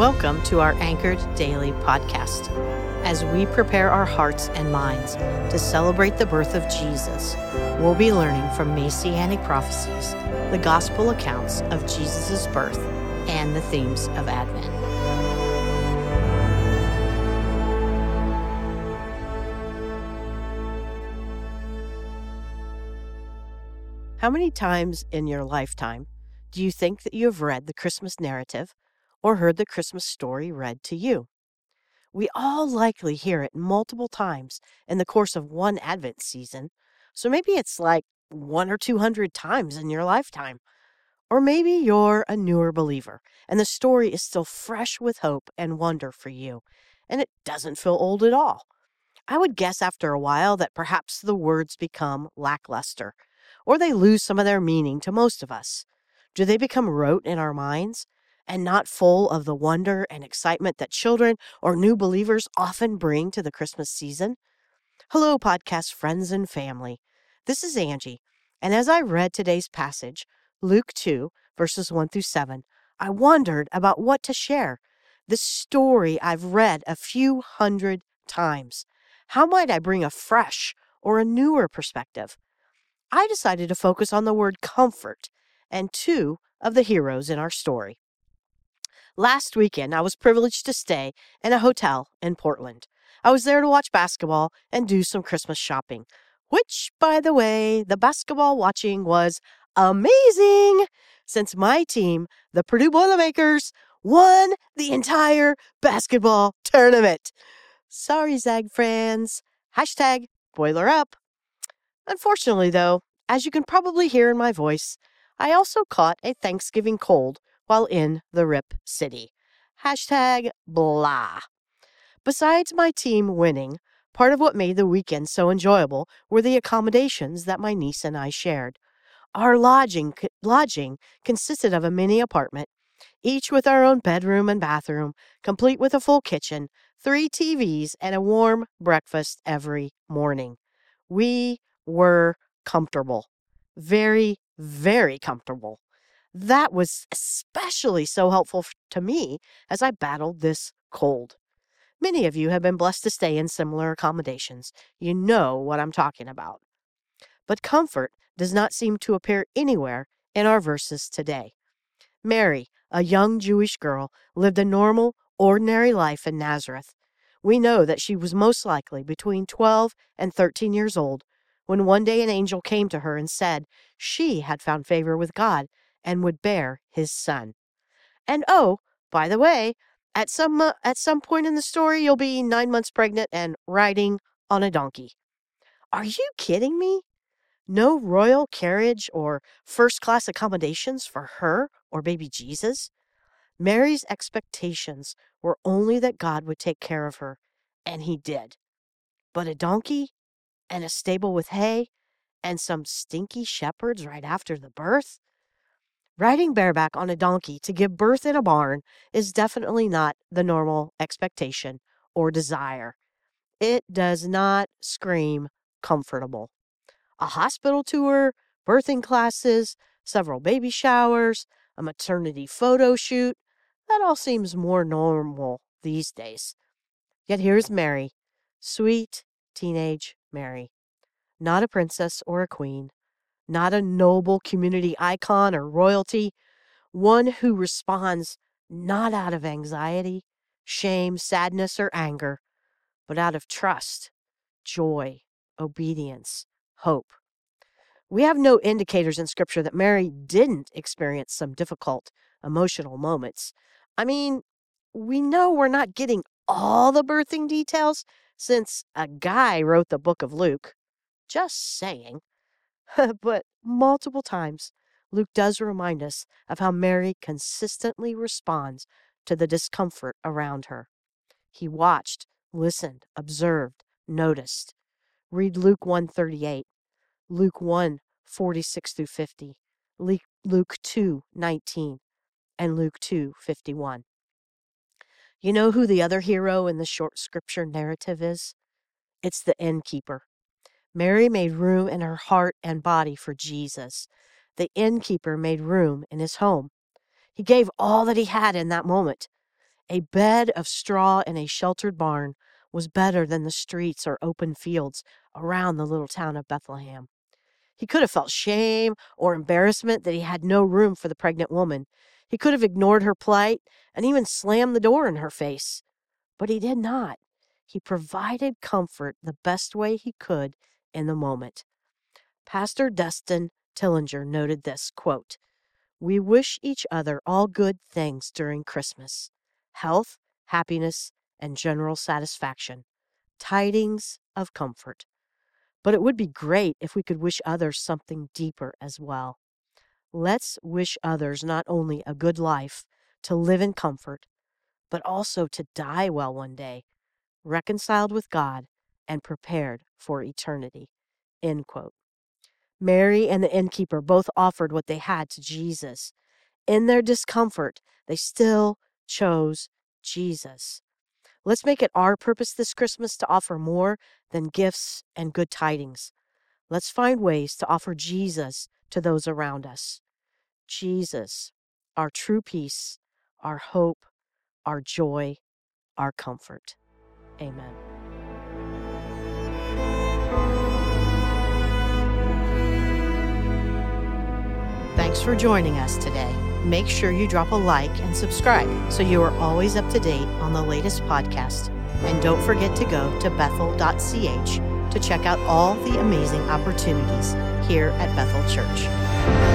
Welcome to our Anchored Daily podcast. As we prepare our hearts and minds to celebrate the birth of Jesus, we'll be learning from Messianic prophecies, the gospel accounts of Jesus' birth, and the themes of Advent. How many times in your lifetime do you think that you have read the Christmas narrative or heard the Christmas story read to you? We all likely hear it multiple times in the course of one Advent season, so maybe it's like one or two hundred times in your lifetime. Or maybe you're a newer believer and the story is still fresh with hope and wonder for you, and it doesn't feel old at all. I would guess after a while that perhaps the words become lackluster, or they lose some of their meaning to most of us. Do they become rote in our minds and not full of the wonder and excitement that children or new believers often bring to the Christmas season? Hello, podcast friends and family. This is Angie, and as I read today's passage, Luke 2, verses 1 through 7, I wondered about what to share. The story I've read a few hundred times. How might I bring a fresh or a newer perspective? I decided to focus on the word comfort and two of the heroes in our story. Last weekend, I was privileged to stay in a hotel in Portland. I was there to watch basketball and do some Christmas shopping, which, by the way, the basketball watching was amazing since my team, the Purdue Boilermakers, won the entire basketball tournament. Sorry, Zag friends. Hashtag boiler up. Unfortunately, though, as you can probably hear in my voice, I also caught a Thanksgiving cold while in the Rip City. Hashtag blah. Besides my team winning, part of what made the weekend so enjoyable were the accommodations that my niece and I shared. Our lodging, lodging consisted of a mini apartment, each with our own bedroom and bathroom, complete with a full kitchen, three TVs, and a warm breakfast every morning. We were comfortable. Very, very comfortable. That was especially so helpful to me as I battled this cold. Many of you have been blessed to stay in similar accommodations. You know what I'm talking about. But comfort does not seem to appear anywhere in our verses today. Mary, a young Jewish girl, lived a normal, ordinary life in Nazareth. We know that she was most likely between 12 and 13 years old when one day an angel came to her and said she had found favor with God and would bear his son. And oh, by the way, at some uh, at some point in the story you'll be 9 months pregnant and riding on a donkey. Are you kidding me? No royal carriage or first class accommodations for her or baby Jesus? Mary's expectations were only that God would take care of her, and he did. But a donkey and a stable with hay and some stinky shepherds right after the birth? Riding bareback on a donkey to give birth in a barn is definitely not the normal expectation or desire. It does not scream comfortable. A hospital tour, birthing classes, several baby showers, a maternity photo shoot, that all seems more normal these days. Yet here's Mary, sweet teenage Mary, not a princess or a queen, not a noble community icon or royalty, one who responds not out of anxiety, shame, sadness, or anger, but out of trust, joy, obedience, hope. We have no indicators in Scripture that Mary didn't experience some difficult emotional moments. I mean, we know we're not getting all the birthing details since a guy wrote the book of Luke. Just saying. but multiple times, Luke does remind us of how Mary consistently responds to the discomfort around her. He watched, listened, observed, noticed. Read Luke 138, Luke 1 46 through 50, Luke 2 19, and Luke 2 51. You know who the other hero in the short scripture narrative is? It's the innkeeper. Mary made room in her heart and body for Jesus. The innkeeper made room in his home. He gave all that he had in that moment. A bed of straw in a sheltered barn was better than the streets or open fields around the little town of Bethlehem. He could have felt shame or embarrassment that he had no room for the pregnant woman. He could have ignored her plight and even slammed the door in her face. But he did not. He provided comfort the best way he could in the moment. Pastor Dustin Tillinger noted this quote, We wish each other all good things during Christmas health, happiness, and general satisfaction, tidings of comfort. But it would be great if we could wish others something deeper as well. Let's wish others not only a good life to live in comfort, but also to die well one day, reconciled with God and prepared for eternity. End quote. Mary and the innkeeper both offered what they had to Jesus. In their discomfort, they still chose Jesus. Let's make it our purpose this Christmas to offer more than gifts and good tidings. Let's find ways to offer Jesus to those around us. Jesus, our true peace, our hope, our joy, our comfort. Amen. Thanks for joining us today make sure you drop a like and subscribe so you are always up to date on the latest podcast. And don't forget to go to bethel.ch to check out all the amazing opportunities here at Bethel Church.